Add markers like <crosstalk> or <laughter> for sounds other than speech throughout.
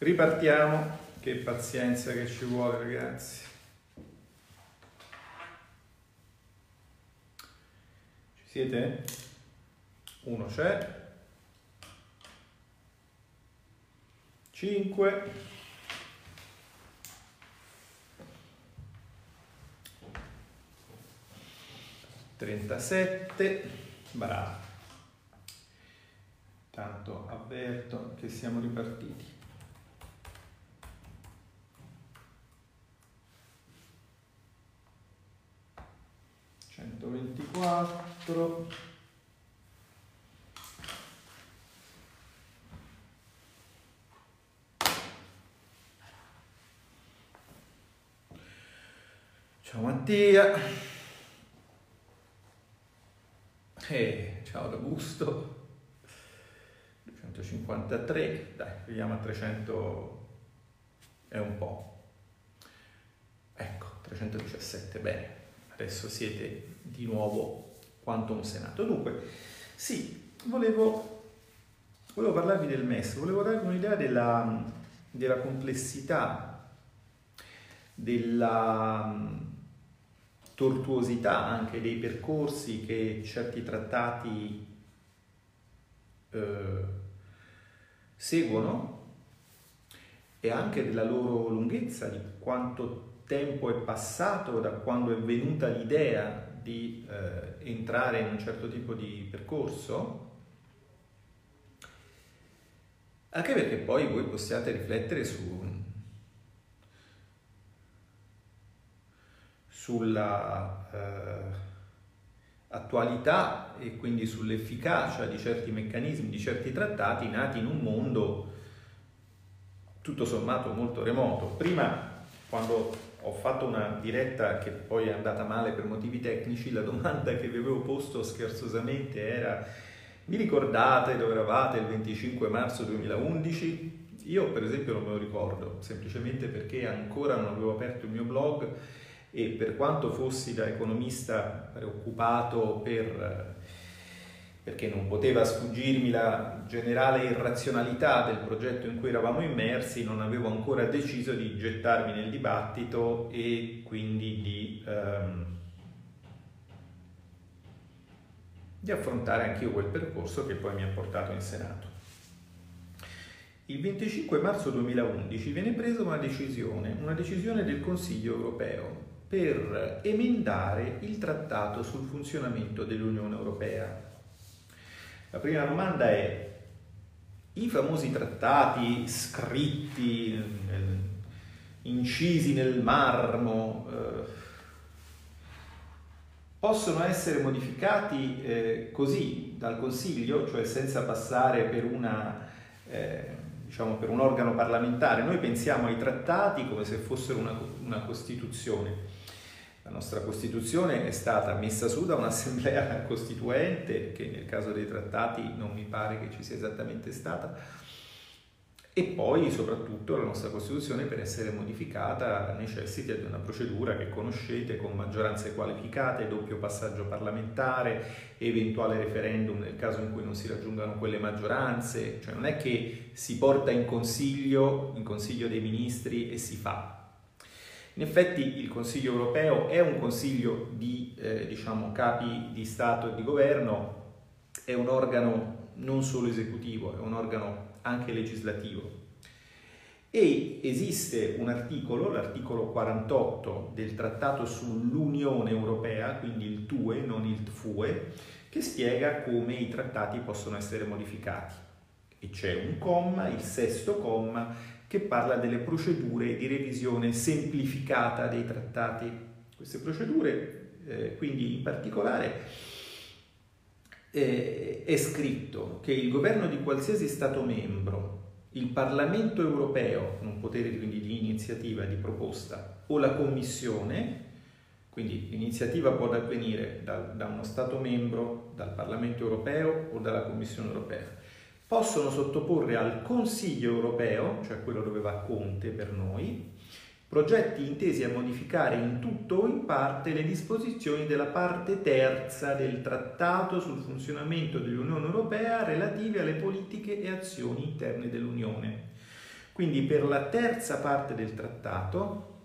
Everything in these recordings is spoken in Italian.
Ripartiamo, che pazienza che ci vuole ragazzi. Ci siete? Uno c'è. 5. Trentasette, bravo. Tanto avverto che siamo ripartiti. 124 Ciao Mattia. Eh, ciao Augusto. 253, dai, vediamo a 300 è un po'. Ecco, 317, bene adesso siete di nuovo quanto un Senato. Dunque, sì, volevo, volevo parlarvi del MES, volevo darvi un'idea della, della complessità, della tortuosità anche dei percorsi che certi trattati eh, seguono e anche della loro lunghezza, di quanto tempo è passato da quando è venuta l'idea di eh, entrare in un certo tipo di percorso, anche perché poi voi possiate riflettere su, sulla eh, attualità e quindi sull'efficacia di certi meccanismi, di certi trattati nati in un mondo tutto sommato molto remoto. Prima, quando ho fatto una diretta che poi è andata male per motivi tecnici, la domanda che vi avevo posto scherzosamente era vi ricordate dove eravate il 25 marzo 2011? Io per esempio non me lo ricordo, semplicemente perché ancora non avevo aperto il mio blog e per quanto fossi da economista preoccupato per perché non poteva sfuggirmi la generale irrazionalità del progetto in cui eravamo immersi, non avevo ancora deciso di gettarmi nel dibattito e quindi di, ehm, di affrontare anch'io quel percorso che poi mi ha portato in Senato. Il 25 marzo 2011 viene presa una decisione, una decisione del Consiglio europeo per emendare il trattato sul funzionamento dell'Unione Europea la prima domanda è, i famosi trattati scritti, incisi nel marmo, eh, possono essere modificati eh, così dal Consiglio, cioè senza passare per, una, eh, diciamo per un organo parlamentare. Noi pensiamo ai trattati come se fossero una, una Costituzione. La nostra Costituzione è stata messa su da un'assemblea <laughs> costituente, che nel caso dei trattati non mi pare che ci sia esattamente stata, e poi soprattutto la nostra Costituzione per essere modificata necessita di una procedura che conoscete con maggioranze qualificate, doppio passaggio parlamentare, eventuale referendum nel caso in cui non si raggiungano quelle maggioranze, cioè non è che si porta in consiglio, in consiglio dei ministri e si fa, in effetti il Consiglio europeo è un consiglio di eh, diciamo, capi di Stato e di governo, è un organo non solo esecutivo, è un organo anche legislativo. E esiste un articolo, l'articolo 48 del Trattato sull'Unione Europea, quindi il TUE, non il TFUE, che spiega come i trattati possono essere modificati. E c'è un comma, il sesto comma, che parla delle procedure di revisione semplificata dei trattati. Queste procedure, eh, quindi in particolare, eh, è scritto che il governo di qualsiasi Stato membro, il Parlamento europeo, con un potere quindi di iniziativa, di proposta, o la Commissione, quindi l'iniziativa può avvenire da, da uno Stato membro, dal Parlamento europeo o dalla Commissione europea possono sottoporre al Consiglio europeo, cioè quello dove va Conte per noi, progetti intesi a modificare in tutto o in parte le disposizioni della parte terza del Trattato sul funzionamento dell'Unione Europea relative alle politiche e azioni interne dell'Unione. Quindi per la terza parte del trattato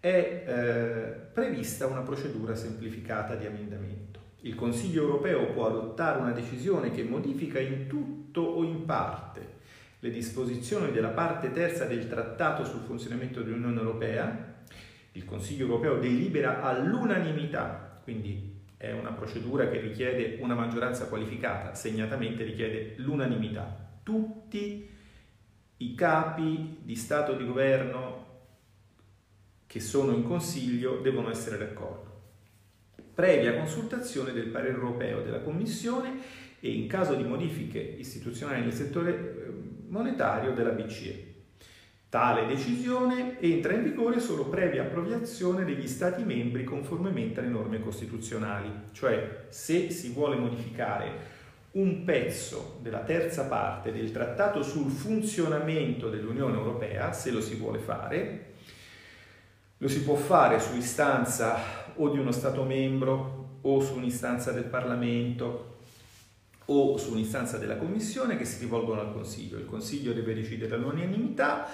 è eh, prevista una procedura semplificata di emendamento. Il Consiglio europeo può adottare una decisione che modifica in tutto o in parte le disposizioni della parte terza del Trattato sul funzionamento dell'Unione Europea. Il Consiglio europeo delibera all'unanimità, quindi è una procedura che richiede una maggioranza qualificata, segnatamente richiede l'unanimità. Tutti i capi di Stato e di governo che sono in Consiglio devono essere d'accordo, previa consultazione del parere europeo della Commissione e in caso di modifiche istituzionali nel settore eh, monetario della BCE. Tale decisione entra in vigore solo previa approvazione degli Stati membri conformemente alle norme costituzionali, cioè se si vuole modificare un pezzo della terza parte del trattato sul funzionamento dell'Unione Europea, se lo si vuole fare, lo si può fare su istanza o di uno Stato membro o su un'istanza del Parlamento o su un'istanza della Commissione che si rivolgono al Consiglio. Il Consiglio deve decidere all'unanimità,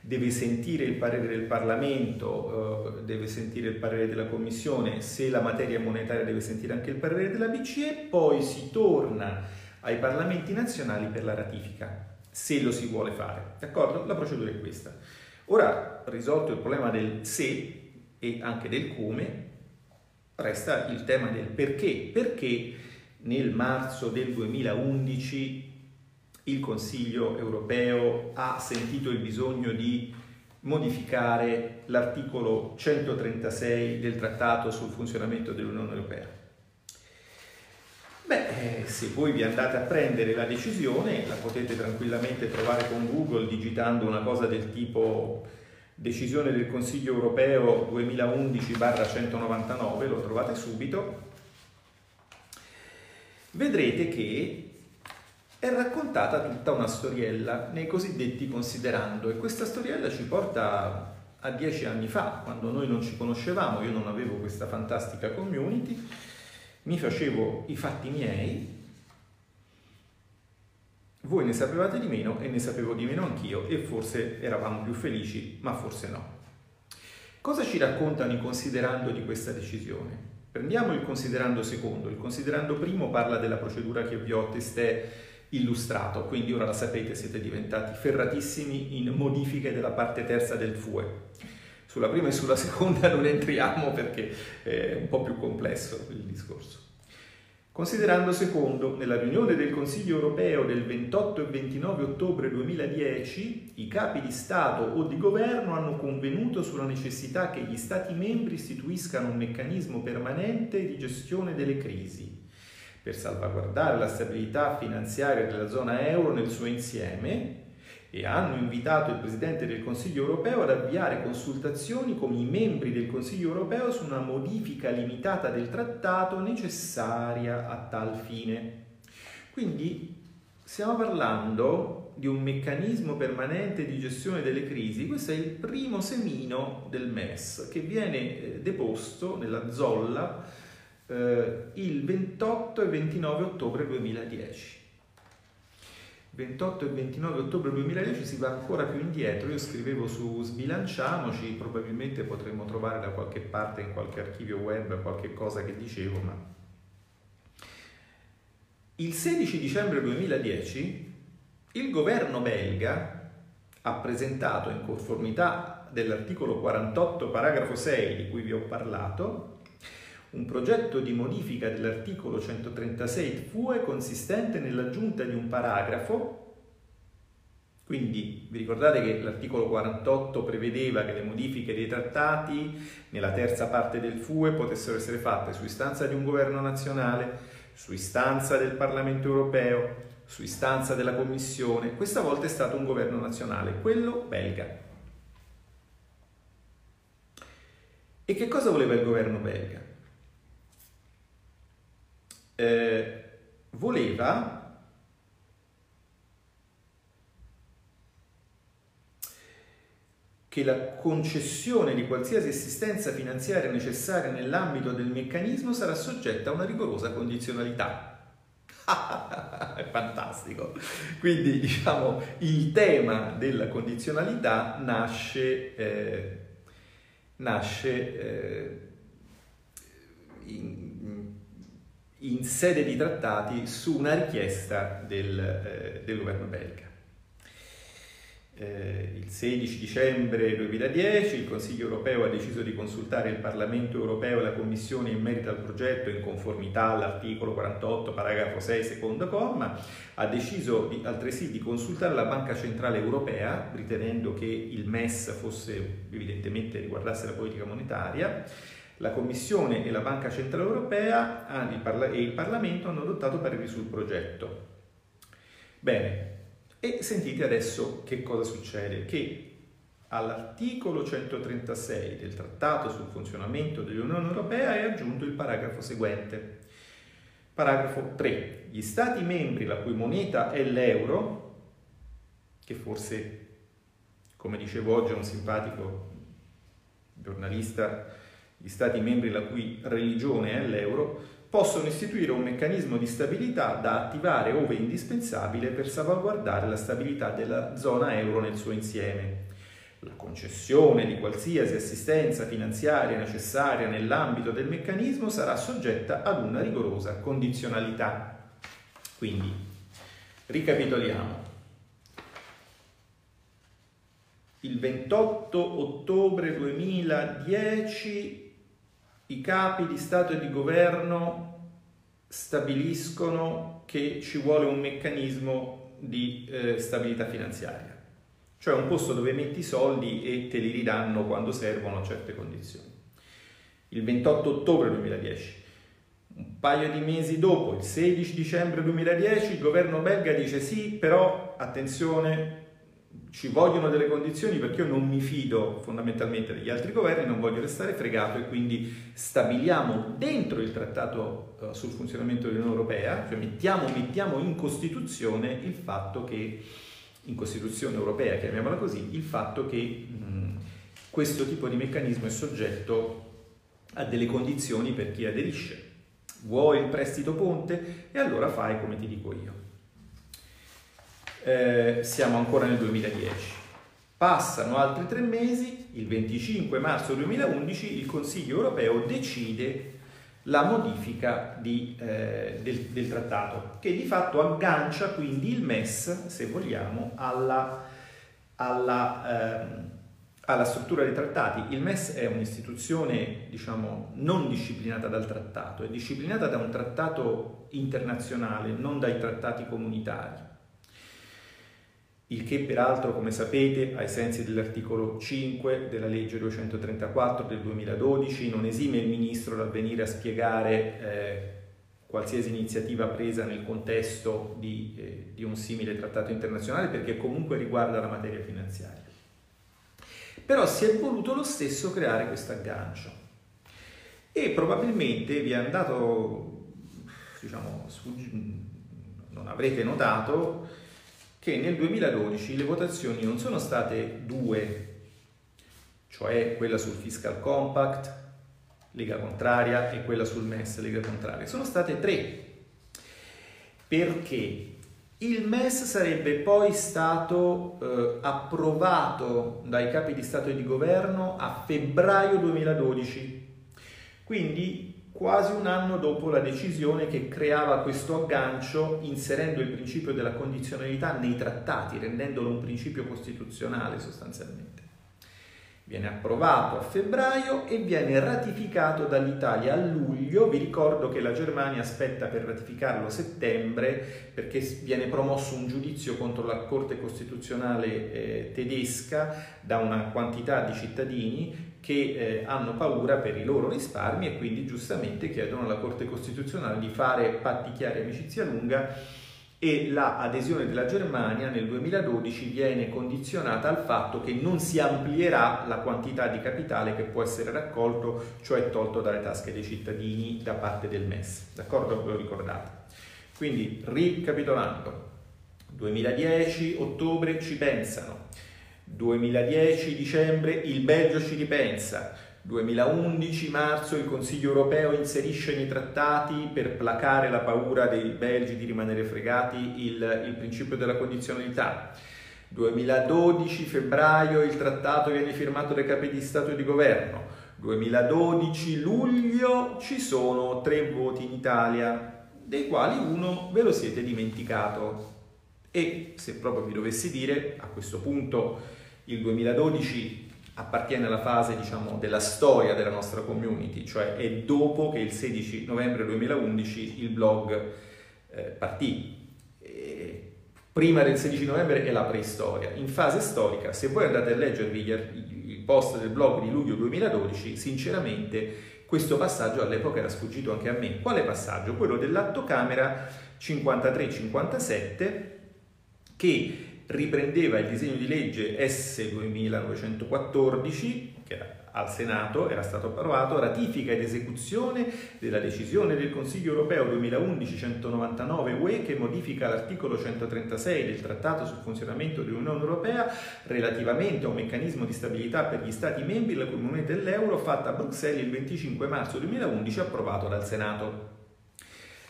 deve sentire il parere del Parlamento, eh, deve sentire il parere della Commissione, se la materia monetaria deve sentire anche il parere della BCE, poi si torna ai Parlamenti nazionali per la ratifica, se lo si vuole fare. D'accordo? La procedura è questa. Ora, risolto il problema del se e anche del come, resta il tema del perché. Perché nel marzo del 2011 il Consiglio europeo ha sentito il bisogno di modificare l'articolo 136 del Trattato sul funzionamento dell'Unione Europea. Beh, eh, se voi vi andate a prendere la decisione, la potete tranquillamente trovare con Google digitando una cosa del tipo decisione del Consiglio europeo 2011-199, lo trovate subito. Vedrete che è raccontata tutta una storiella nei cosiddetti considerando e questa storiella ci porta a dieci anni fa, quando noi non ci conoscevamo, io non avevo questa fantastica community mi facevo i fatti miei, voi ne sapevate di meno e ne sapevo di meno anch'io e forse eravamo più felici, ma forse no. Cosa ci raccontano i considerando di questa decisione? Prendiamo il considerando secondo, il considerando primo parla della procedura che vi ho testé illustrato, quindi ora la sapete, siete diventati ferratissimi in modifiche della parte terza del FUE. Sulla prima e sulla <laughs> seconda non entriamo perché è un po' più complesso il discorso. Considerando secondo, nella riunione del Consiglio europeo del 28 e 29 ottobre 2010, i capi di Stato o di governo hanno convenuto sulla necessità che gli Stati membri istituiscano un meccanismo permanente di gestione delle crisi per salvaguardare la stabilità finanziaria della zona euro nel suo insieme e hanno invitato il Presidente del Consiglio europeo ad avviare consultazioni con i membri del Consiglio europeo su una modifica limitata del trattato necessaria a tal fine. Quindi stiamo parlando di un meccanismo permanente di gestione delle crisi, questo è il primo semino del MES che viene eh, deposto nella zolla eh, il 28 e 29 ottobre 2010. 28 e 29 ottobre 2010 si va ancora più indietro, io scrivevo su Sbilanciamoci, probabilmente potremmo trovare da qualche parte in qualche archivio web qualche cosa che dicevo, ma... Il 16 dicembre 2010 il governo belga ha presentato in conformità dell'articolo 48 paragrafo 6 di cui vi ho parlato un progetto di modifica dell'articolo 136 FUE consistente nell'aggiunta di un paragrafo quindi vi ricordate che l'articolo 48 prevedeva che le modifiche dei trattati nella terza parte del FUE potessero essere fatte su istanza di un governo nazionale, su istanza del Parlamento europeo, su istanza della Commissione. Questa volta è stato un governo nazionale, quello belga. E che cosa voleva il governo belga? Eh, voleva che la concessione di qualsiasi assistenza finanziaria necessaria nell'ambito del meccanismo sarà soggetta a una rigorosa condizionalità. <laughs> È fantastico. Quindi, diciamo, il tema della condizionalità nasce, eh, nasce eh, in, in, sede di trattati su una richiesta del, eh, del governo belga eh, il 16 dicembre 2010 il Consiglio europeo ha deciso di consultare il Parlamento europeo e la Commissione in merito al progetto in conformità all'articolo 48, paragrafo 6, secondo comma, ha deciso di, altresì di consultare la Banca Centrale Europea, ritenendo che il MES fosse evidentemente riguardasse la politica monetaria. La Commissione e la Banca Centrale Europea e il Parlamento hanno adottato pareri sul progetto. Bene, e sentite adesso che cosa succede, che all'articolo 136 del Trattato sul funzionamento dell'Unione Europea è aggiunto il paragrafo seguente. Paragrafo 3. Gli Stati membri la cui moneta è l'euro, che forse, come dicevo oggi un simpatico giornalista, gli Stati membri la cui religione è l'euro, possono istituire un meccanismo di stabilità da attivare ove indispensabile per salvaguardare la stabilità della zona euro nel suo insieme. La concessione di qualsiasi assistenza finanziaria necessaria nell'ambito del meccanismo sarà soggetta ad una rigorosa condizionalità. Quindi, ricapitoliamo. Il 28 ottobre 2010 i capi di Stato e di governo stabiliscono che ci vuole un meccanismo di eh, stabilità finanziaria, cioè un posto dove metti i soldi e te li ridanno quando servono a certe condizioni. Il 28 ottobre 2010. Un paio di mesi dopo, il 16 dicembre 2010, il governo belga dice sì, però attenzione, ci vogliono delle condizioni perché io non mi fido fondamentalmente degli altri governi, non voglio restare fregato e quindi stabiliamo dentro il trattato uh, sul funzionamento dell'Unione Europea, cioè mettiamo, mettiamo, in Costituzione il fatto che, in Costituzione europea chiamiamola così, il fatto che mh, questo tipo di meccanismo è soggetto a delle condizioni per chi aderisce. Vuoi il prestito ponte? E allora fai come ti dico io eh, siamo ancora nel 2010. Passano altri tre mesi, il 25 marzo 2011 il Consiglio europeo decide la modifica di, eh, del, del, trattato, che di fatto aggancia quindi il MES, se vogliamo, alla, alla, ehm, alla struttura dei trattati. Il MES è un'istituzione, diciamo, non disciplinata dal trattato, è disciplinata da un trattato internazionale, non dai trattati comunitari il che peraltro, come sapete, ai sensi dell'articolo 5 della legge 234 del 2012, non esime il Ministro dal venire a spiegare eh, qualsiasi iniziativa presa nel contesto di, eh, di un simile trattato internazionale perché comunque riguarda la materia finanziaria. Però si è voluto lo stesso creare questo aggancio e probabilmente vi è andato, diciamo, non avrete notato, che nel 2012 le votazioni non sono state due, cioè quella sul fiscal compact, Lega contraria, e quella sul MES, Lega contraria, sono state tre, perché? Il MES sarebbe poi stato eh, approvato dai capi di Stato e di Governo a febbraio 2012, quindi quasi un anno dopo la decisione che creava questo aggancio inserendo il principio della condizionalità nei trattati, rendendolo un principio costituzionale sostanzialmente. Viene approvato a febbraio e viene ratificato dall'Italia a luglio. Vi ricordo che la Germania aspetta per ratificarlo a settembre perché viene promosso un giudizio contro la Corte Costituzionale eh, tedesca da una quantità di cittadini che eh, hanno paura per i loro risparmi e quindi giustamente chiedono alla Corte Costituzionale di fare patti chiari amicizia lunga e l'adesione della Germania nel 2012 viene condizionata al fatto che non si amplierà la quantità di capitale che può essere raccolto, cioè tolto dalle tasche dei cittadini da parte del MES. D'accordo? Ve lo ricordate. Quindi, ricapitolando, 2010, ottobre ci pensano, 2010 dicembre il Belgio ci ripensa, 2011 marzo il Consiglio europeo inserisce nei trattati per placare la paura dei belgi di rimanere fregati il, il principio della condizionalità. 2012 febbraio il trattato viene firmato dai capi di Stato e di governo. 2012 luglio ci sono tre voti in Italia, dei quali uno ve lo siete dimenticato. E se proprio vi dovessi dire, a questo punto il 2012 appartiene alla fase diciamo, della storia della nostra community, cioè è dopo che il 16 novembre 2011 il blog eh, partì. E prima del 16 novembre è la preistoria. In fase storica, se voi andate a leggervi il post del blog di luglio 2012, sinceramente questo passaggio all'epoca era sfuggito anche a me. Quale passaggio? Quello dell'atto Camera 53-57 che riprendeva il disegno di legge S 2914, che era al Senato, era stato approvato, ratifica ed esecuzione della decisione del Consiglio europeo 2011-199 UE che modifica l'articolo 136 del Trattato sul funzionamento dell'Unione Europea relativamente a un meccanismo di stabilità per gli Stati membri della Comunità dell'Euro fatta a Bruxelles il 25 marzo 2011 approvato dal Senato.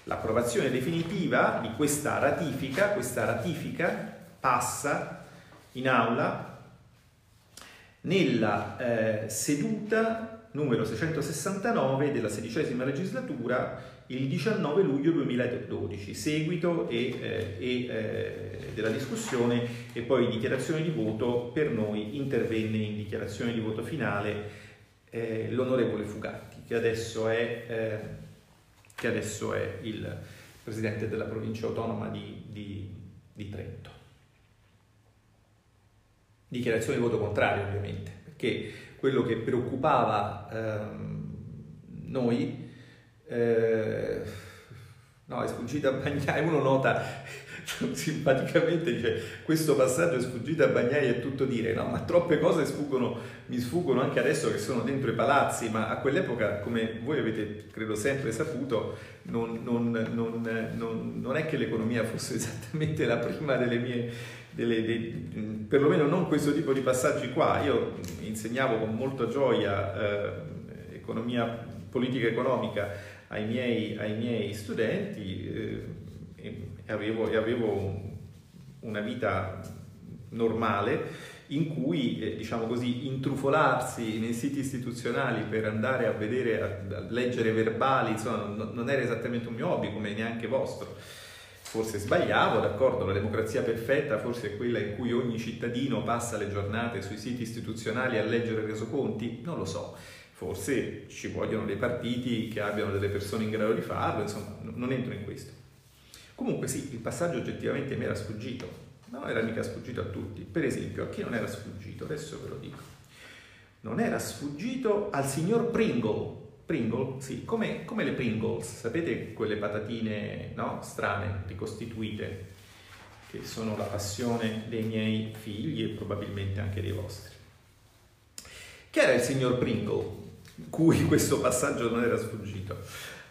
L'approvazione definitiva di questa ratifica, questa ratifica passa in aula nella eh, seduta numero 669 della sedicesima legislatura il 19 luglio 2012, seguito e, eh, eh, della discussione e poi dichiarazione di voto, per noi intervenne in dichiarazione di voto finale eh, l'onorevole Fugatti, che adesso, è, eh, che adesso è il presidente della provincia autonoma di, di, di Trento dichiarazione di voto contrario ovviamente, perché quello che preoccupava ehm, noi, eh, no è sfuggita a Bagnai, uno nota <laughs> simpaticamente dice questo passaggio è sfuggito a Bagnai è tutto dire, no ma troppe cose sfuggono, mi sfuggono anche adesso che sono dentro i palazzi, ma a quell'epoca come voi avete credo sempre saputo non, non, non, non è che l'economia fosse <laughs> esattamente la prima delle mie delle, dei, perlomeno non questo tipo di passaggi qua. Io insegnavo con molta gioia eh, economia, politica economica ai miei, ai miei studenti eh, e avevo, e avevo una vita normale in cui, eh, diciamo così, intrufolarsi nei siti istituzionali per andare a vedere, a, a leggere verbali, insomma, non, non era esattamente un mio hobby come neanche vostro. Forse sbagliavo, d'accordo, la democrazia perfetta forse è quella in cui ogni cittadino passa le giornate sui siti istituzionali a leggere resoconti, non lo so, forse ci vogliono dei partiti che abbiano delle persone in grado di farlo, insomma, non entro in questo. Comunque sì, il passaggio oggettivamente mi era sfuggito, non era mica sfuggito a tutti, per esempio a chi non era sfuggito, adesso ve lo dico, non era sfuggito al signor Pringle, Pringle, sì, come, come, le Pringles, sapete quelle patatine no, strane, ricostituite, che sono la passione dei miei figli e probabilmente anche dei vostri. Chi era il signor Pringle, cui questo passaggio non era sfuggito?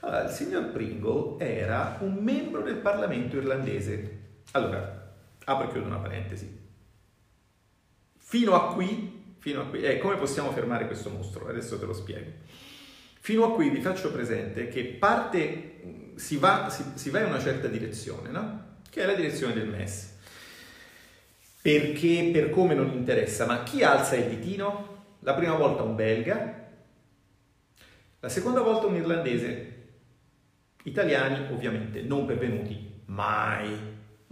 Allora, il signor Pringle era un membro del Parlamento irlandese. Allora, apro e chiudo una parentesi. Fino a qui, fino a qui, eh, come possiamo fermare questo mostro? Adesso te lo spiego. Fino a qui vi faccio presente che parte, si va, si, si va in una certa direzione, no? Che è la direzione del MES. Perché, per come non interessa, ma chi alza il ditino? La prima volta un belga, la seconda volta un irlandese. Italiani ovviamente non pervenuti mai.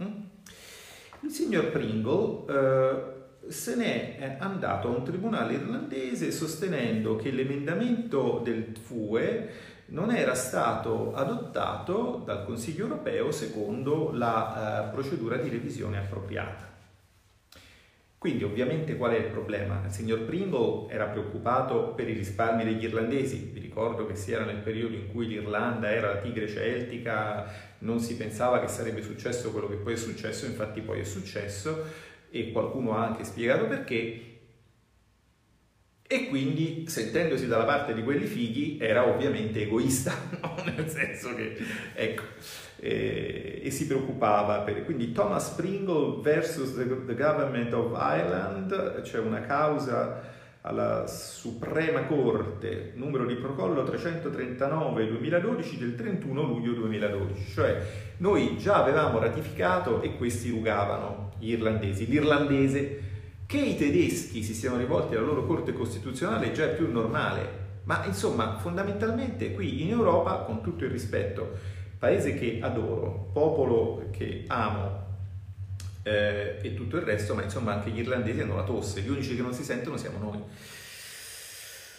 Mm? Il signor Pringle eh, se n'è andato a un tribunale irlandese sostenendo che l'emendamento del FUE non era stato adottato dal Consiglio europeo secondo la uh, procedura di revisione appropriata. Quindi ovviamente qual è il problema? Il signor Pringle era preoccupato per i risparmi degli irlandesi, vi ricordo che si era nel periodo in cui l'Irlanda era la tigre celtica, non si pensava che sarebbe successo quello che poi è successo, infatti poi è successo, e qualcuno ha anche spiegato perché, e quindi sentendosi dalla parte di quelli fighi era ovviamente egoista, <laughs> no? nel senso che, ecco, eh, e si preoccupava per... Quindi Thomas Pringle versus the, the Government of Ireland, c'è una causa alla Suprema Corte, numero di protocollo 339-2012 del 31 luglio 2012, cioè noi già avevamo ratificato e questi rugavano, gli irlandesi. L'irlandese che i tedeschi si siano rivolti alla loro Corte Costituzionale già è più normale, ma insomma fondamentalmente qui in Europa, con tutto il rispetto, paese che adoro, popolo che amo, eh, e tutto il resto, ma insomma anche gli irlandesi hanno la tosse, gli unici che non si sentono siamo noi.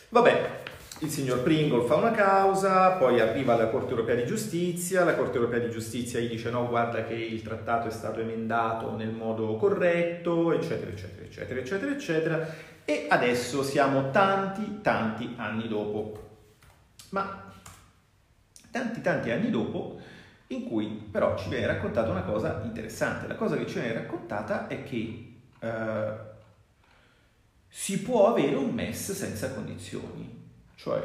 Vabbè, il signor Pringle fa una causa, poi arriva alla Corte Europea di Giustizia, la Corte Europea di Giustizia gli dice no, guarda che il trattato è stato emendato nel modo corretto, eccetera, eccetera, eccetera, eccetera, eccetera, e adesso siamo tanti, tanti anni dopo. Ma tanti, tanti anni dopo in cui però ci viene raccontata una cosa interessante. La cosa che ci viene raccontata è che eh, si può avere un MES senza condizioni, cioè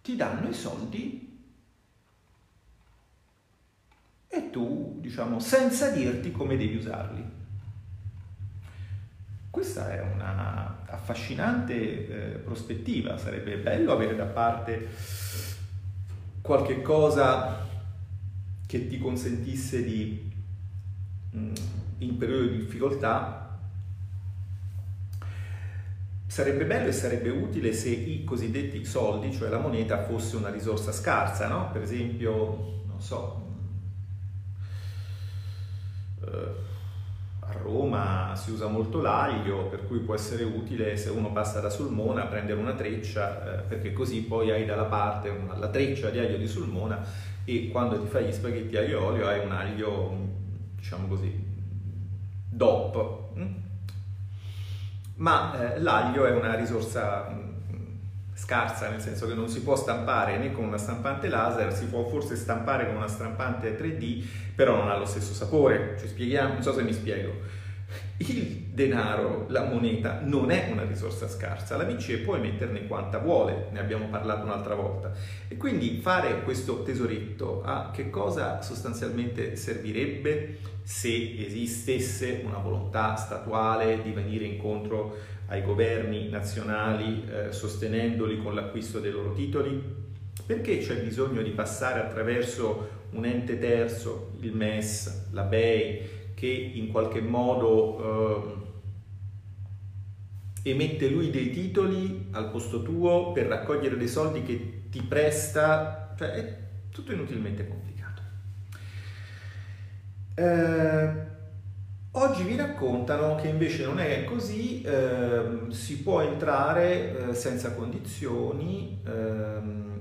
ti danno i soldi e tu, diciamo, senza dirti come devi usarli. Questa è una affascinante eh, prospettiva, sarebbe bello avere da parte qualche cosa che ti consentisse di, mm, in periodo di difficoltà, sarebbe bello e sarebbe utile se i cosiddetti soldi, cioè la moneta, fosse una risorsa scarsa, no? Per esempio, non so, eh, a Roma si usa molto l'aglio, per cui può essere utile se uno passa da Sulmona prendere una treccia, eh, perché così poi hai dalla parte una, la treccia di aglio di Sulmona e quando ti fai gli spaghetti aglio e olio hai un aglio, diciamo così, DOP. Ma eh, l'aglio è una risorsa mm, scarsa, nel senso che non si può stampare né con una stampante laser, si può forse stampare con una stampante 3D, però non ha lo stesso sapore. Ci spieghiamo, non so se mi spiego il denaro, la moneta, non è una risorsa scarsa, la BCE può emetterne quanta vuole, ne abbiamo parlato un'altra volta. E quindi fare questo tesoretto a che cosa sostanzialmente servirebbe se esistesse una volontà statuale di venire incontro ai governi nazionali eh, sostenendoli con l'acquisto dei loro titoli? Perché c'è bisogno di passare attraverso un ente terzo, il MES, la BEI, che in qualche modo eh, emette lui dei titoli al posto tuo per raccogliere dei soldi che ti presta, cioè è tutto inutilmente complicato. Eh, oggi vi raccontano che invece non è così, eh, si può entrare eh, senza condizioni. Ehm,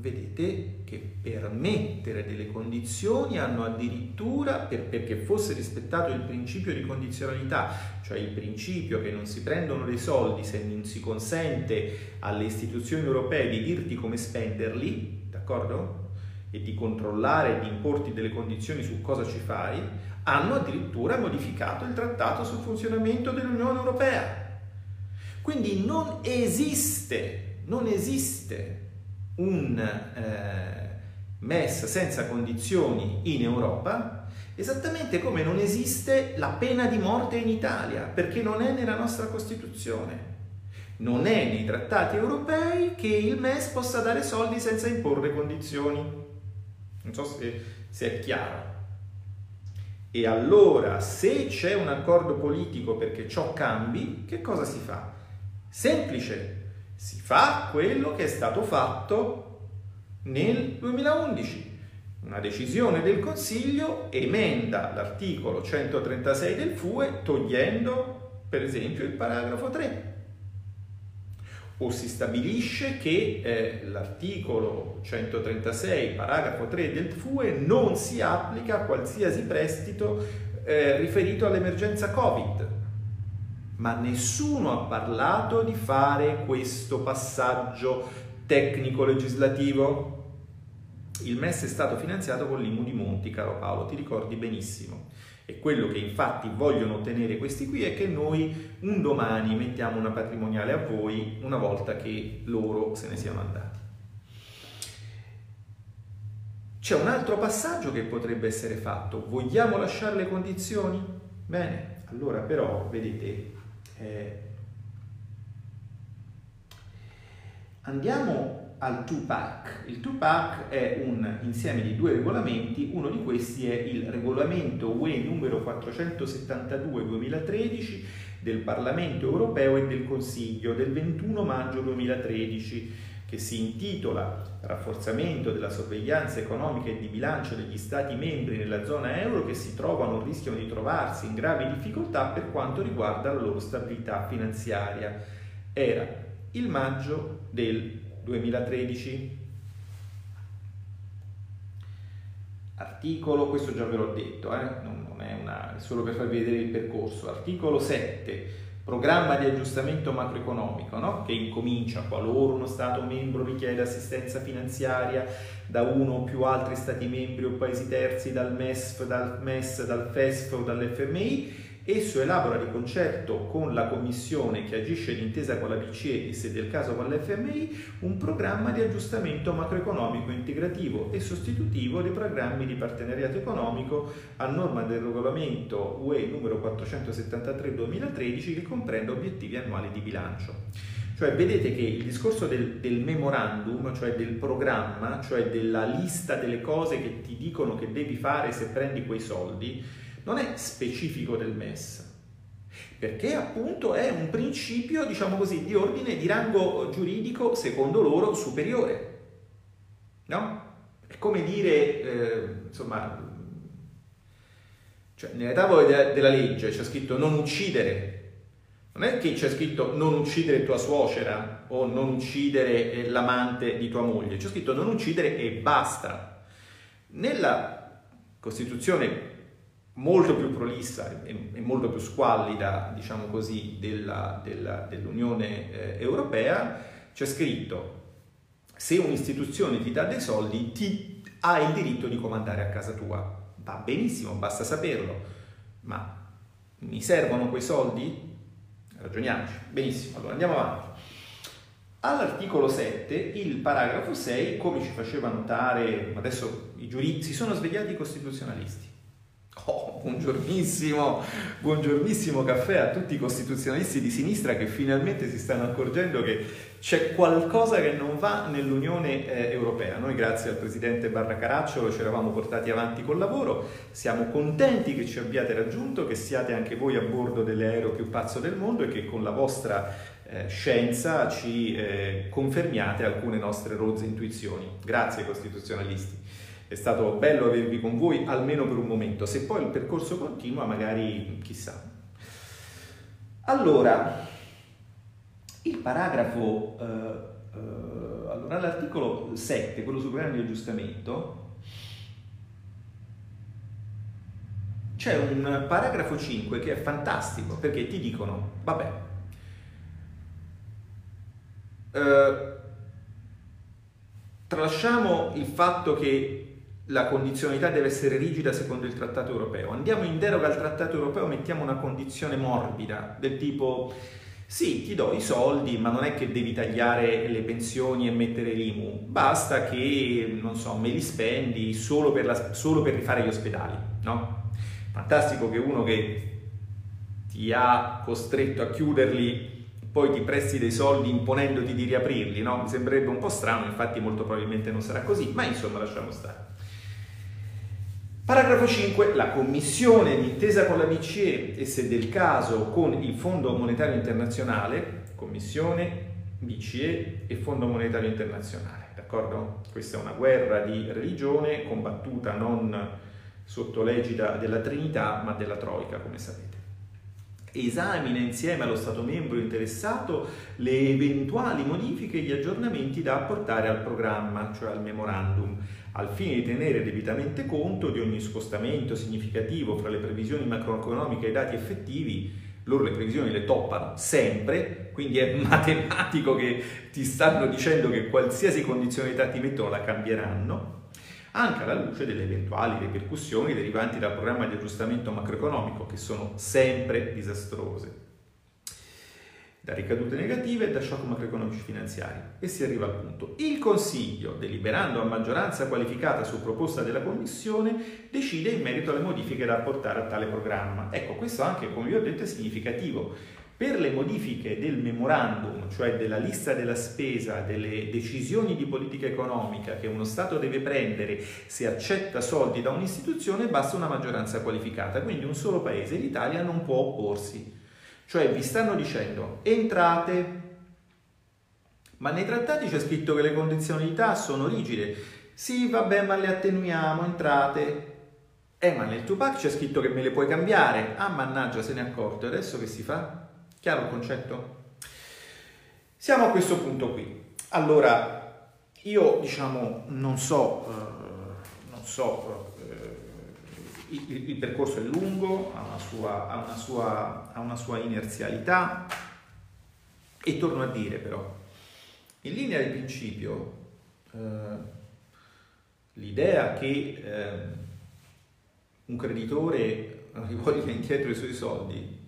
vedete che per mettere delle condizioni hanno addirittura, per, perché fosse rispettato il principio di condizionalità, cioè il principio che non si prendono dei soldi se non si consente alle istituzioni europee di dirti come spenderli, d'accordo? E di controllare e di importi delle condizioni su cosa ci fai, hanno addirittura modificato il trattato sul funzionamento dell'Unione Europea. Quindi non esiste, non esiste un eh, MES senza condizioni in Europa, esattamente come non esiste la pena di morte in Italia, perché non è nella nostra Costituzione. Non è nei trattati europei che il MES possa dare soldi senza imporre condizioni. Non so se, se è chiaro. E allora, se c'è un accordo politico perché ciò cambi, che cosa si fa? Semplice, si fa quello che è stato fatto nel 2011. Una decisione del Consiglio emenda l'articolo 136 del FUE togliendo per esempio il paragrafo 3 o si stabilisce che eh, l'articolo 136 paragrafo 3 del FUE non si applica a qualsiasi prestito eh, riferito all'emergenza Covid ma nessuno ha parlato di fare questo passaggio tecnico-legislativo. Il MES è stato finanziato con l'IMU di Monti, caro Paolo, ti ricordi benissimo. E quello che infatti vogliono ottenere questi qui è che noi un domani mettiamo una patrimoniale a voi una volta che loro se ne siano andati. C'è un altro passaggio che potrebbe essere fatto. Vogliamo lasciare le condizioni? Bene, allora però, vedete, Eh, andiamo al 2PAC. Il 2PAC è un insieme di due regolamenti, uno di questi è il regolamento UE numero 472-2013 del Parlamento europeo e del Consiglio del 21 maggio 2013 che si intitola Rafforzamento della sorveglianza economica e di bilancio degli Stati membri nella zona euro che si trovano o rischiano di trovarsi in gravi difficoltà per quanto riguarda la loro stabilità finanziaria. Era il maggio del 2013. Articolo, questo già ve l'ho detto, eh? non, non è una, solo per farvi vedere il percorso. Articolo 7, programma di aggiustamento macroeconomico, no? che incomincia qualora uno Stato membro richiede assistenza finanziaria da uno o più altri Stati membri o paesi terzi, dal MESF, dal MES, dal FESF o dall'FMI, Esso elabora di concerto con la Commissione che agisce d'intesa con la BCE e se del caso con l'FMI un programma di aggiustamento macroeconomico integrativo e sostitutivo dei programmi di partenariato economico a norma del regolamento UE numero 473-2013 che comprende obiettivi annuali di bilancio. Cioè vedete che il discorso del, del, memorandum, cioè del programma, cioè della lista delle cose che ti dicono che devi fare se prendi quei soldi, non è specifico del MES, perché appunto è un principio, diciamo così, di ordine di rango giuridico secondo loro superiore. No? È come dire, eh, insomma, cioè nelle tavole de- della legge c'è scritto non uccidere. Non è che c'è scritto non uccidere tua suocera o non uccidere eh, l'amante di tua moglie, c'è scritto non uccidere e basta. Nella Costituzione molto più prolissa e, e molto più squallida, diciamo così, della, della, dell'Unione eh, Europea, c'è scritto se un'istituzione ti dà dei soldi ti hai il diritto di comandare a casa tua. Va benissimo, basta saperlo, ma mi servono quei soldi? Ragioniamoci. Benissimo, allora andiamo avanti. All'articolo 7, il paragrafo 6, come ci faceva notare, adesso i giuristi si sono svegliati i costituzionalisti Oh, buongiornissimo, buongiornissimo caffè a tutti i costituzionalisti di sinistra che finalmente si stanno accorgendo che c'è qualcosa che non va nell'Unione eh, Europea. Noi grazie al Presidente Barra Caracciolo ci eravamo portati avanti col lavoro, siamo contenti che ci abbiate raggiunto, che siate anche voi a bordo dell'aereo più pazzo del mondo e che con la vostra eh, scienza ci eh, confermiate alcune nostre rozze intuizioni. Grazie costituzionalisti. È stato bello avervi con voi almeno per un momento, se poi il percorso continua magari chissà. Allora, il paragrafo, eh, eh, allora l'articolo 7, quello sul programma di aggiustamento, c'è un paragrafo 5 che è fantastico perché ti dicono, vabbè, eh, tralasciamo il fatto che la condizionalità deve essere rigida secondo il trattato europeo. Andiamo in deroga al trattato europeo, mettiamo una condizione morbida del tipo sì, ti do i soldi, ma non è che devi tagliare le pensioni e mettere l'IMU, basta che, non so, me li spendi solo per, la, solo per rifare gli ospedali, no? Fantastico che uno che ti ha costretto a chiuderli poi ti presti dei soldi imponendoti di riaprirli, no? Mi sembrerebbe un po' strano, infatti molto probabilmente non sarà così, ma insomma lasciamo stare. Paragrafo 5. La Commissione, d'intesa con la BCE e se del caso con il Fondo Monetario Internazionale, Commissione, BCE e Fondo Monetario Internazionale, d'accordo? Questa è una guerra di religione combattuta non sotto l'egida della Trinità, ma della Troica, come sapete. Esamina insieme allo Stato membro interessato le eventuali modifiche e gli aggiornamenti da apportare al programma, cioè al memorandum al fine di tenere debitamente conto di ogni scostamento significativo fra le previsioni macroeconomiche e i dati effettivi, loro le previsioni le toppano sempre, quindi è <laughs> matematico che ti stanno dicendo che qualsiasi condizionalità ti mettono la cambieranno, anche alla luce delle eventuali ripercussioni derivanti dal programma di aggiustamento macroeconomico, che sono sempre disastrose da ricadute negative e da shock macroeconomici finanziari. E si arriva al punto. Il Consiglio, deliberando a maggioranza qualificata su proposta della Commissione, decide in merito alle modifiche da apportare a tale programma. Ecco, questo anche, come vi ho detto, è significativo, Per le modifiche del memorandum, cioè della lista della spesa, delle decisioni di politica economica che uno Stato deve prendere se accetta soldi da un'istituzione, basta una maggioranza qualificata. Quindi un solo paese, l'Italia, non può opporsi. Cioè vi stanno dicendo entrate, ma nei trattati c'è scritto che le condizionalità sono rigide. Sì, vabbè, ma le attenuiamo, entrate. Eh, ma nel Tupac c'è scritto che me le puoi cambiare. Ah, mannaggia, se ne è accorto. Adesso che si fa? Chiaro il concetto? Siamo a questo punto qui. Allora, io diciamo non so, eh, non so eh, il, il, percorso è lungo, ha una, sua, ha, una sua, ha una sua inerzialità. E torno a dire però, in linea di principio, eh, l'idea che eh, un creditore <laughs> rivolga indietro i suoi soldi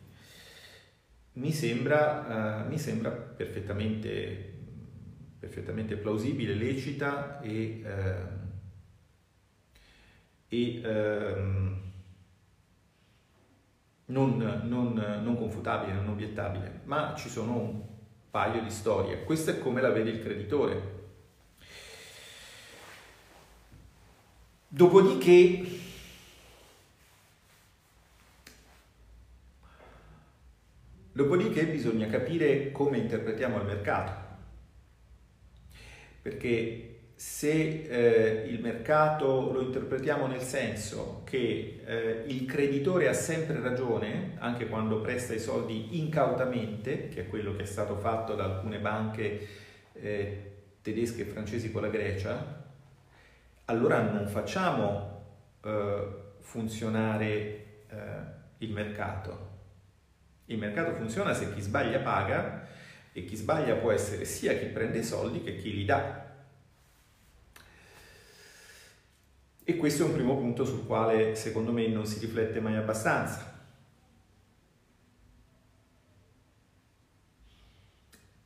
mi sembra, uh, mi sembra perfettamente, perfettamente, plausibile, lecita e, uh, e uh, non, non, non, confutabile, non obiettabile, ma ci sono un paio di storie. Questa è come la vede il creditore. Dopodiché Dopodiché bisogna capire come interpretiamo il mercato, perché se eh, il mercato lo interpretiamo nel senso che eh, il creditore ha sempre ragione, anche quando presta i soldi incautamente, che è quello che è stato fatto da alcune banche eh, tedesche e francesi con la Grecia, allora non facciamo eh, funzionare eh, il mercato il mercato funziona se chi sbaglia paga e chi sbaglia può essere sia chi prende i soldi che chi li dà. E questo è un primo punto sul quale secondo me non si riflette mai abbastanza.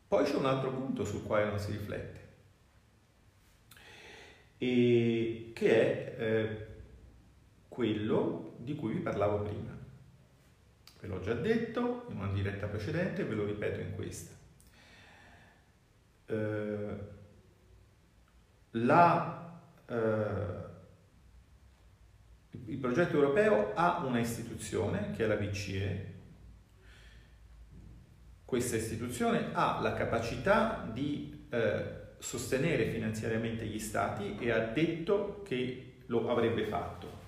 Poi c'è un altro punto sul quale non si riflette, e che è eh, quello di cui vi parlavo prima. Ve l'ho già detto in una diretta precedente e ve lo ripeto in questa. Eh, la, eh, il progetto europeo ha una istituzione che è la BCE. Questa istituzione ha la capacità di eh, sostenere finanziariamente gli stati e ha detto che lo avrebbe fatto.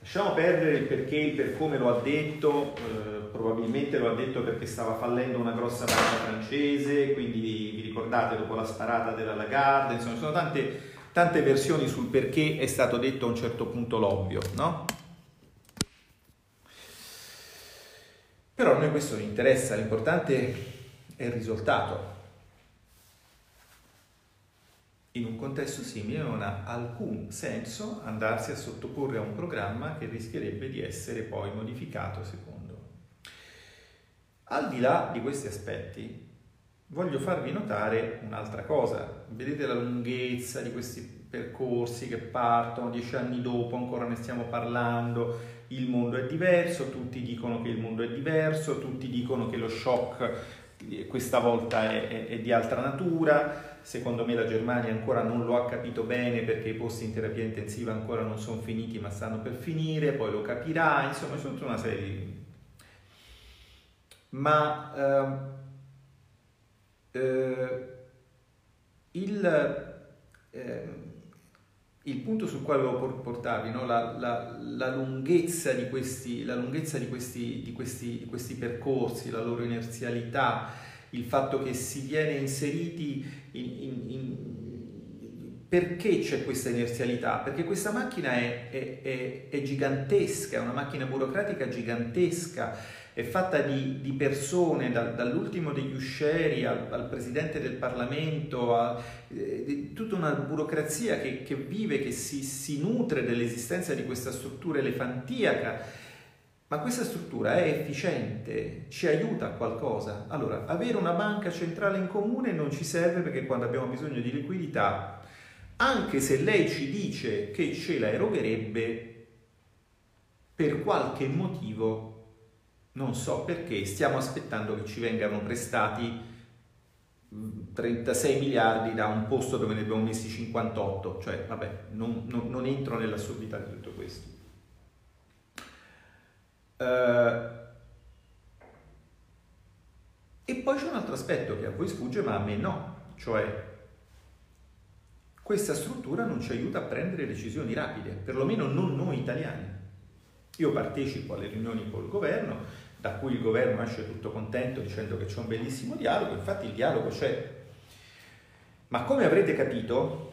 Lasciamo perdere il perché, il per come lo ha detto, eh, probabilmente lo ha detto perché stava fallendo una grossa banca francese, quindi vi, ricordate dopo la sparata della Lagarde, insomma sono tante, tante versioni sul perché è stato detto a un certo punto l'ovvio, no? Però a noi questo non interessa, l'importante è il risultato. In un contesto simile non ha alcun senso andarsi a sottoporre a un programma che rischierebbe di essere poi modificato secondo. Al di là di questi aspetti, voglio farvi notare un'altra cosa. Vedete la lunghezza di questi percorsi che partono dieci anni dopo, ancora ne stiamo parlando, il mondo è diverso, tutti dicono che il mondo è diverso, tutti dicono che lo shock questa volta è, è, è, di altra natura, secondo me la Germania ancora non lo ha capito bene perché i posti in terapia intensiva ancora non sono finiti ma stanno per finire, poi lo capirà, insomma c'è tutta una serie di... Ma eh, eh, il... Eh, il punto sul quale volevo portarvi, no? la, la, la, lunghezza, di questi, la lunghezza di questi, di, questi, di questi, percorsi, la loro inerzialità, il fatto che si viene inseriti in, in, in perché c'è questa inerzialità? Perché questa macchina è, è, è, è gigantesca, è una macchina burocratica gigantesca è fatta di, di persone, da, dall'ultimo degli uscieri al, al, presidente del Parlamento, a eh, tutta una burocrazia che, che vive, che si, si nutre dell'esistenza di questa struttura elefantiaca. Ma questa struttura è efficiente, ci aiuta a qualcosa. Allora, avere una banca centrale in comune non ci serve perché quando abbiamo bisogno di liquidità, anche se lei ci dice che ce la erogherebbe, per qualche motivo non so perché, stiamo aspettando che ci vengano prestati 36 miliardi da un posto dove ne abbiamo messi 58, cioè vabbè, non, non, non entro nell'assurdità di tutto questo. Uh, e poi c'è un altro aspetto che a voi sfugge ma a me no, cioè questa struttura non ci aiuta a prendere decisioni rapide, perlomeno non noi italiani. Io partecipo alle riunioni col governo, da cui il governo esce tutto contento dicendo che c'è un bellissimo dialogo, infatti il dialogo c'è. Ma come avrete capito,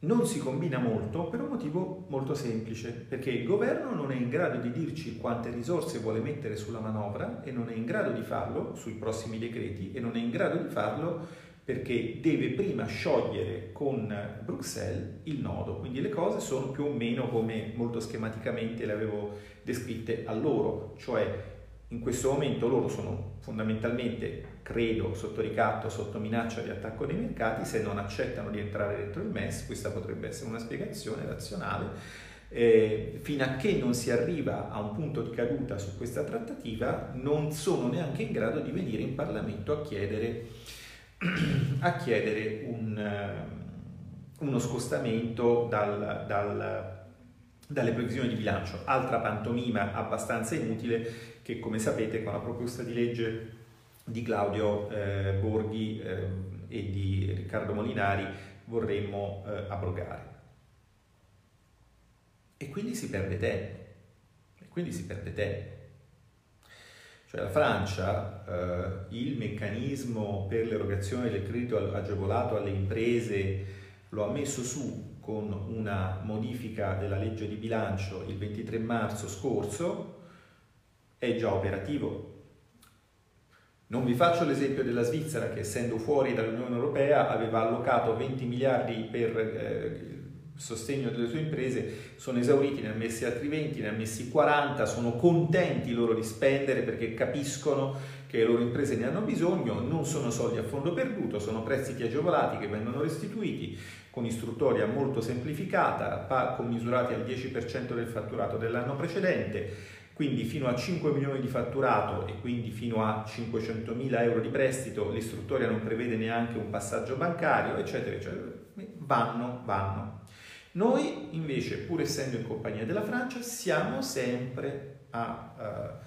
non si combina molto per un motivo molto semplice, perché il governo non è in grado di dirci quante risorse vuole mettere sulla manovra e non è in grado di farlo sui prossimi decreti e non è in grado di farlo perché deve prima sciogliere con Bruxelles il nodo, quindi le cose sono più o meno come molto schematicamente le avevo descritte a loro, cioè in questo momento loro sono fondamentalmente, credo, sotto ricatto, sotto minaccia di attacco dei mercati, se non accettano di entrare dentro il MES, questa potrebbe essere una spiegazione razionale, eh, fino a che non si arriva a un punto di caduta su questa trattativa, non sono neanche in grado di venire in Parlamento a chiedere, a chiedere un, eh, uno scostamento dal, dal dalle previsioni di bilancio. Altra pantomima abbastanza inutile che come sapete con la proposta di legge di Claudio eh, Borghi eh, e di Riccardo Molinari vorremmo eh, abrogare. E quindi si perde tempo. E quindi si perde tempo. Cioè la Francia, eh, il meccanismo per l'erogazione del credito agevolato alle imprese lo ha messo su con una modifica della legge di bilancio il 23 marzo scorso, è già operativo. Non vi faccio l'esempio della Svizzera che essendo fuori dall'Unione Europea aveva allocato 20 miliardi per eh, sostegno delle sue imprese, sono esauriti, ne ha messi altri 20, ne ha messi 40, sono contenti loro di spendere perché capiscono che le loro imprese ne hanno bisogno, non sono soldi a fondo perduto, sono prestiti agevolati che vengono restituiti, con istruttoria molto semplificata, commisurati al 10% del fatturato dell'anno precedente, quindi fino a 5 milioni di fatturato e quindi fino a 500 mila euro di prestito, l'istruttoria non prevede neanche un passaggio bancario, eccetera, eccetera. Vanno, vanno. Noi invece, pur essendo in compagnia della Francia, siamo sempre a, uh,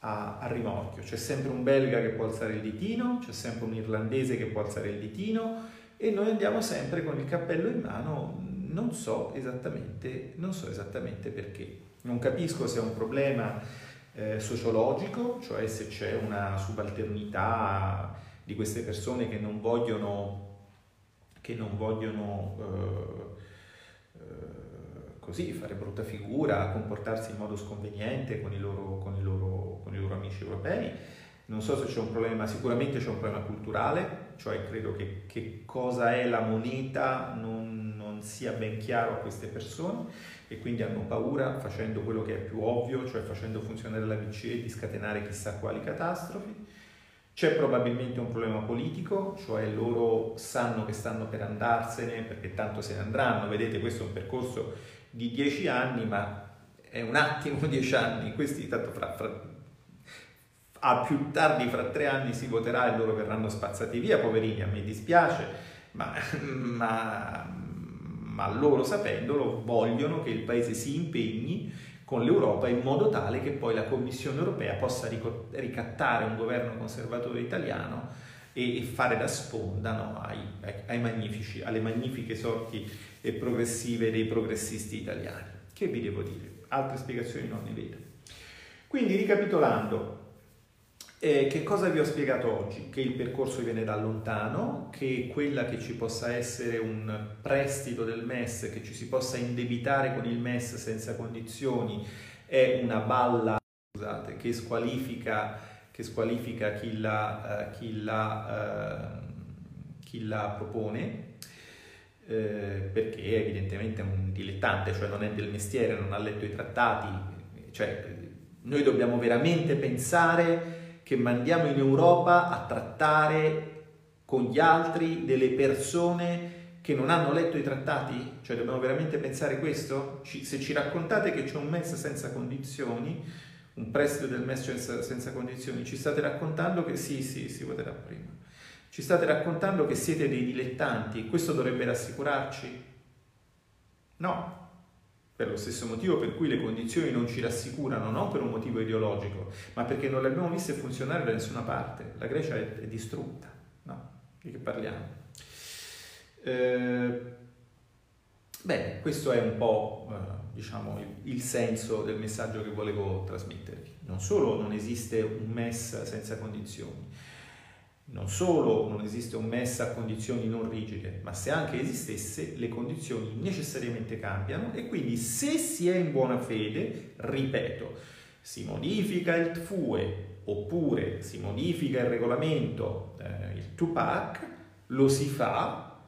a, a rimorchio. C'è sempre un belga che può alzare il ditino, c'è sempre un irlandese che può alzare il ditino, e noi andiamo sempre con il cappello in mano, non so esattamente, non so esattamente perché. Non capisco se è un problema eh, sociologico, cioè se c'è una subalternità di queste persone che non vogliono, che non vogliono eh, così fare brutta figura, comportarsi in modo sconveniente con i loro, con i loro, con i loro amici europei non so se c'è un problema, sicuramente c'è un problema culturale, cioè credo che, che cosa è la moneta non, non, sia ben chiaro a queste persone e quindi hanno paura facendo quello che è più ovvio, cioè facendo funzionare la BCE di scatenare chissà quali catastrofi. C'è probabilmente un problema politico, cioè loro sanno che stanno per andarsene perché tanto se ne andranno, vedete questo è un percorso di dieci anni, ma è un attimo <laughs> dieci anni, questi tanto fra, fra a più tardi fra tre anni si voterà e loro verranno spazzati via, poverini, a me dispiace, ma, <laughs> ma, ma loro sapendolo vogliono che il paese si impegni con l'Europa in modo tale che poi la Commissione europea possa ricattare un governo conservatore italiano e, fare da sponda no, ai, ai alle magnifiche sorti progressive dei progressisti italiani. Che vi devo dire? Altre spiegazioni non ne vedo. Quindi ricapitolando, eh, che cosa vi ho spiegato oggi? Che il percorso viene da lontano, che quella che ci possa essere un prestito del MES, che ci si possa indebitare con il MES senza condizioni, è una balla scusate, che squalifica, che squalifica chi, la, uh, chi, la, uh, chi la propone. Eh, perché è evidentemente un dilettante, cioè non è del mestiere, non ha letto i trattati, cioè noi dobbiamo veramente pensare che mandiamo in Europa a trattare con gli altri delle persone che non hanno letto i trattati? Cioè dobbiamo veramente pensare questo? Ci, se ci raccontate che c'è un MES senza condizioni, un prestito del MES senza, senza condizioni, ci state raccontando che sì, sì, si voterà prima. Ci state raccontando che siete dei dilettanti, questo dovrebbe rassicurarci? No, per lo stesso motivo per cui le condizioni non ci rassicurano, non per un motivo ideologico, ma perché non le abbiamo viste funzionare da nessuna parte. La Grecia è, è distrutta, no? Di che parliamo? Eh, bene, questo è un po' eh, diciamo, il, il, senso del messaggio che volevo trasmettervi. Non solo non esiste un MES senza condizioni, non solo non esiste un MES a condizioni non rigide, ma se anche esistesse, le condizioni necessariamente cambiano e quindi se si è in buona fede, ripeto, si modifica il TFUE oppure si modifica il regolamento, eh, il TUPAC, lo si fa,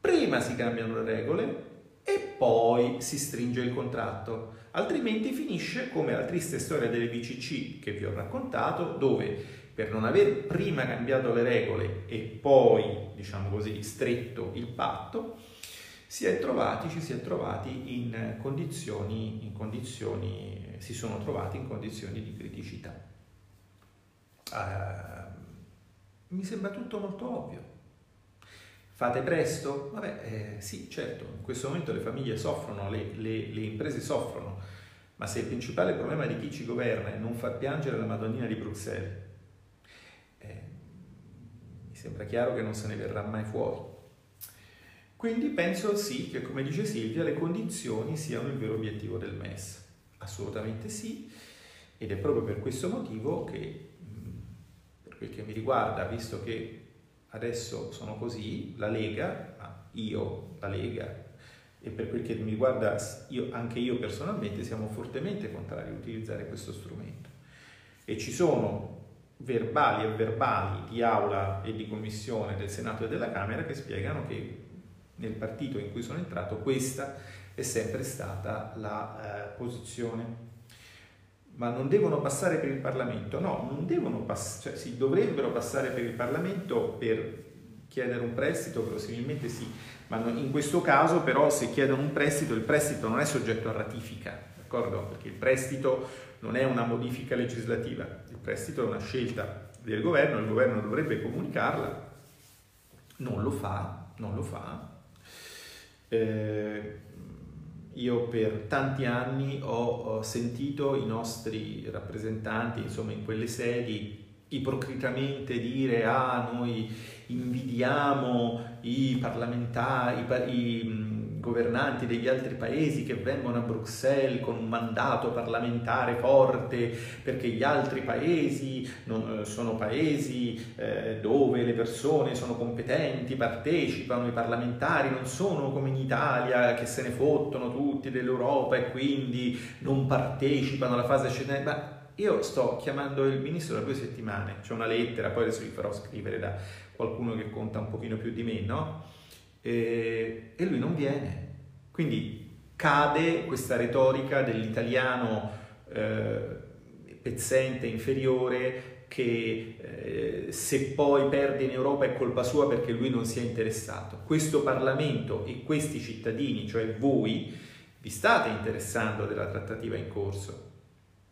prima si cambiano le regole e poi si stringe il contratto, altrimenti finisce come la triste storia delle BCC che vi ho raccontato, dove per non aver prima cambiato le regole e poi, diciamo così, stretto il patto, si è trovati, ci si è trovati in condizioni, in condizioni, si sono trovati in condizioni di criticità. Uh, mi sembra tutto molto ovvio. Fate presto? Vabbè, eh, sì, certo, in questo momento le famiglie soffrono, le, le, le imprese soffrono, ma se il principale problema di chi ci governa è non far piangere la Madonnina di Bruxelles, sembra chiaro che non se ne verrà mai fuori. Quindi penso sì che, come dice Silvia, le condizioni siano il vero obiettivo del MES. Assolutamente sì, ed è proprio per questo motivo che, per quel che mi riguarda, visto che adesso sono così, la Lega, io, la Lega, e per quel che mi riguarda io, anche io personalmente, siamo fortemente contrari a utilizzare questo strumento. E ci sono verbali e verbali di aula e di commissione del Senato e della Camera che spiegano che nel partito in cui sono entrato questa è sempre stata la eh, posizione. Ma non devono passare per il Parlamento? No, non devono passare, cioè si dovrebbero passare per il Parlamento per chiedere un prestito, verosimilmente sì, ma in questo caso però se chiedono un prestito, il prestito non è soggetto a ratifica, d'accordo? Perché il prestito non è una modifica legislativa, il prestito è una scelta del governo, il governo dovrebbe comunicarla, non lo fa, non lo fa. Eh, io per tanti anni ho, sentito i nostri rappresentanti, insomma, in quelle sedi, ipocritamente dire ah noi invidiamo i parlamentari, i, i governanti degli altri paesi che vengono a Bruxelles con un mandato parlamentare forte perché gli altri paesi non, eh, sono paesi eh, dove le persone sono competenti, partecipano, i parlamentari non sono come in Italia che se ne fottono tutti dell'Europa e quindi non partecipano alla fase scenaria. Ma io sto chiamando il ministro da due settimane, c'è una lettera, poi adesso vi farò scrivere da qualcuno che conta un pochino più di me, no? E, e lui non viene. Quindi cade questa retorica dell'italiano eh, pezzente, inferiore, che eh, se poi perde in Europa è colpa sua perché lui non si è interessato. Questo Parlamento e questi cittadini, cioè voi, vi state interessando della trattativa in corso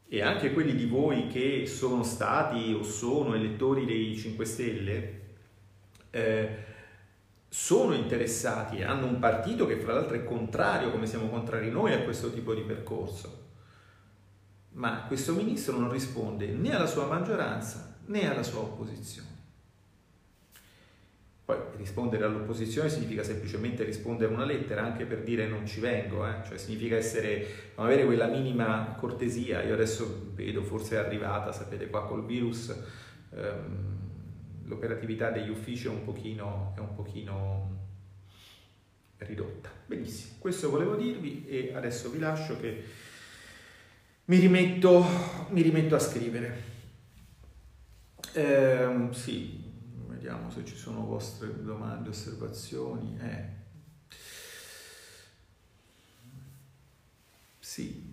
e anche quelli di voi che sono stati o sono elettori dei 5 Stelle, eh, sono interessati e hanno un partito che fra l'altro è contrario, come siamo contrari noi, a questo tipo di percorso. Ma questo ministro non risponde né alla sua maggioranza né alla sua opposizione. Poi rispondere all'opposizione significa semplicemente rispondere a una lettera, anche per dire non ci vengo, eh? cioè significa essere, avere quella minima cortesia. Io adesso vedo, forse è arrivata, sapete qua col virus, ehm, l'operatività degli uffici è un pochino, è un pochino ridotta. Benissimo, questo volevo dirvi e adesso vi lascio che mi rimetto, mi rimetto a scrivere. Eh, sì, vediamo se ci sono vostre domande, osservazioni. Eh. Sì,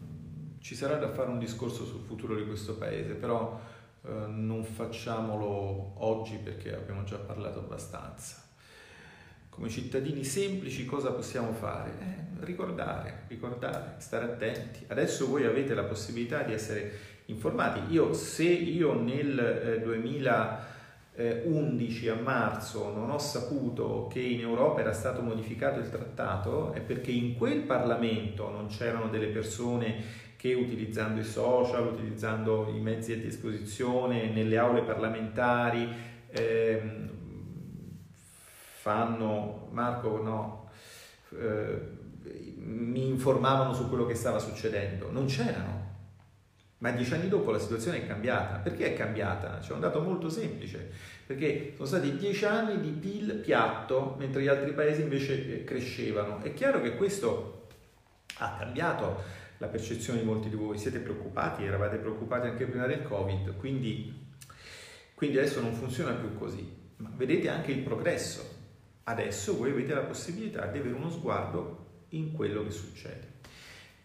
ci sarà da fare un discorso sul futuro di questo paese, però eh, non facciamolo oggi perché abbiamo già parlato abbastanza. Come cittadini semplici cosa possiamo fare? Eh, ricordare, ricordare, stare attenti. Adesso voi avete la possibilità di essere informati. Io, se io nel eh, 2011 a marzo non ho saputo che in Europa era stato modificato il trattato, è perché in quel Parlamento non c'erano delle persone che utilizzando i social, utilizzando i mezzi a disposizione, nelle aule parlamentari, ehm, fanno, Marco no, eh, mi informavano su quello che stava succedendo, non c'erano. Ma dieci anni dopo la situazione è cambiata. Perché è cambiata? C'è un dato molto semplice, perché sono stati dieci anni di PIL piatto, mentre gli altri paesi invece eh, crescevano. È chiaro che questo ha cambiato la percezione di molti di voi. Siete preoccupati, eravate preoccupati anche prima del Covid, quindi, quindi adesso non funziona più così. Ma vedete anche il progresso. Adesso voi avete la possibilità di avere uno sguardo in quello che succede.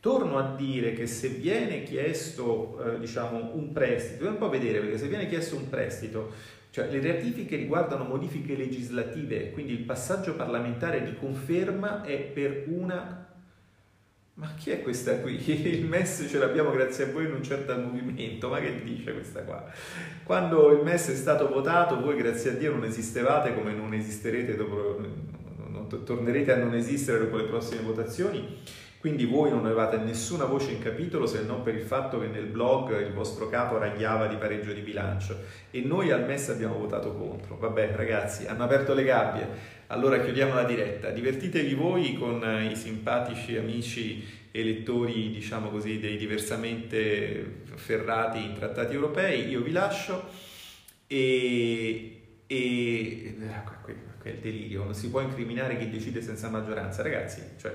Torno a dire che se viene chiesto eh, diciamo, un prestito, dobbiamo un po' vedere perché se viene chiesto un prestito, cioè le ratifiche riguardano modifiche legislative, quindi il passaggio parlamentare di conferma è per una... Ma chi è questa qui? <laughs> Il MES ce l'abbiamo grazie a voi in un certo movimento, ma che dice questa qua? Quando il MES è stato votato, voi grazie a Dio non esistevate come non esisterete dopo tornerete a non esistere dopo le prossime votazioni, quindi voi non avevate nessuna voce in capitolo se non per il fatto che nel blog il vostro capo ragliava di pareggio di bilancio e noi al MES abbiamo votato contro. Vabbè ragazzi, hanno aperto le gabbie, allora chiudiamo la diretta. Divertitevi voi con i simpatici amici elettori, diciamo così, dei diversamente ferrati in trattati europei. Io vi lascio e, e che è il delirio, non si può incriminare chi decide senza maggioranza. Ragazzi, cioè,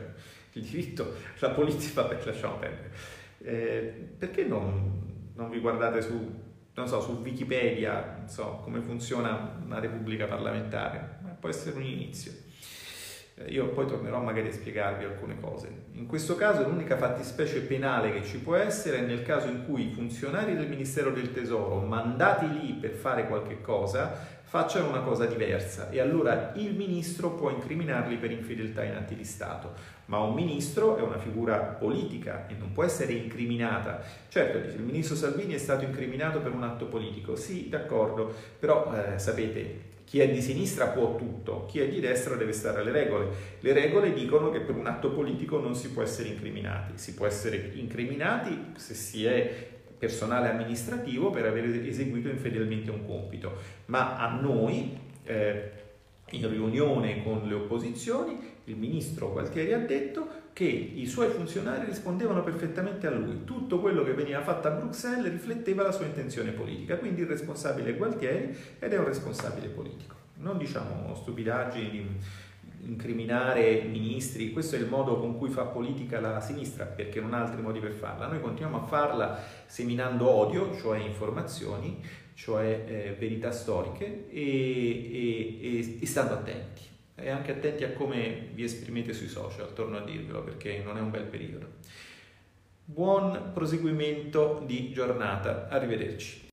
il diritto, la politica, vabbè, lasciamo perdere. Eh, perché non, non, vi guardate su, so, su Wikipedia, so, come funziona una repubblica parlamentare? Può essere un inizio. Eh, io poi tornerò magari a spiegarvi alcune cose. In questo caso l'unica fattispecie penale che ci può essere è nel caso in cui i funzionari del Ministero del Tesoro, mandati lì per fare qualche cosa, facciano una cosa diversa e allora il ministro può incriminarli per infedeltà in atti di Stato. Ma un ministro è una figura politica e non può essere incriminata. Certo, il ministro Salvini è stato incriminato per un atto politico, sì, d'accordo, però eh, sapete, chi è di sinistra può tutto, chi è di destra deve stare alle regole. Le regole dicono che per un atto politico non si può essere incriminati, si può essere incriminati se si è personale amministrativo per aver eseguito infedelmente un compito, ma a noi, eh, in riunione con le opposizioni, il ministro Gualtieri ha detto che i suoi funzionari rispondevano perfettamente a lui. Tutto quello che veniva fatto a Bruxelles rifletteva la sua intenzione politica, quindi il responsabile è Gualtieri ed è un responsabile politico. Non diciamo stupidaggini incriminare ministri, questo è il modo con cui fa politica la sinistra, perché non ha altri modi per farla. Noi continuiamo a farla seminando odio, cioè informazioni, cioè eh, verità storiche e, e, e, stando attenti. E anche attenti a come vi esprimete sui social, torno a dirvelo, perché non è un bel periodo. Buon proseguimento di giornata, arrivederci.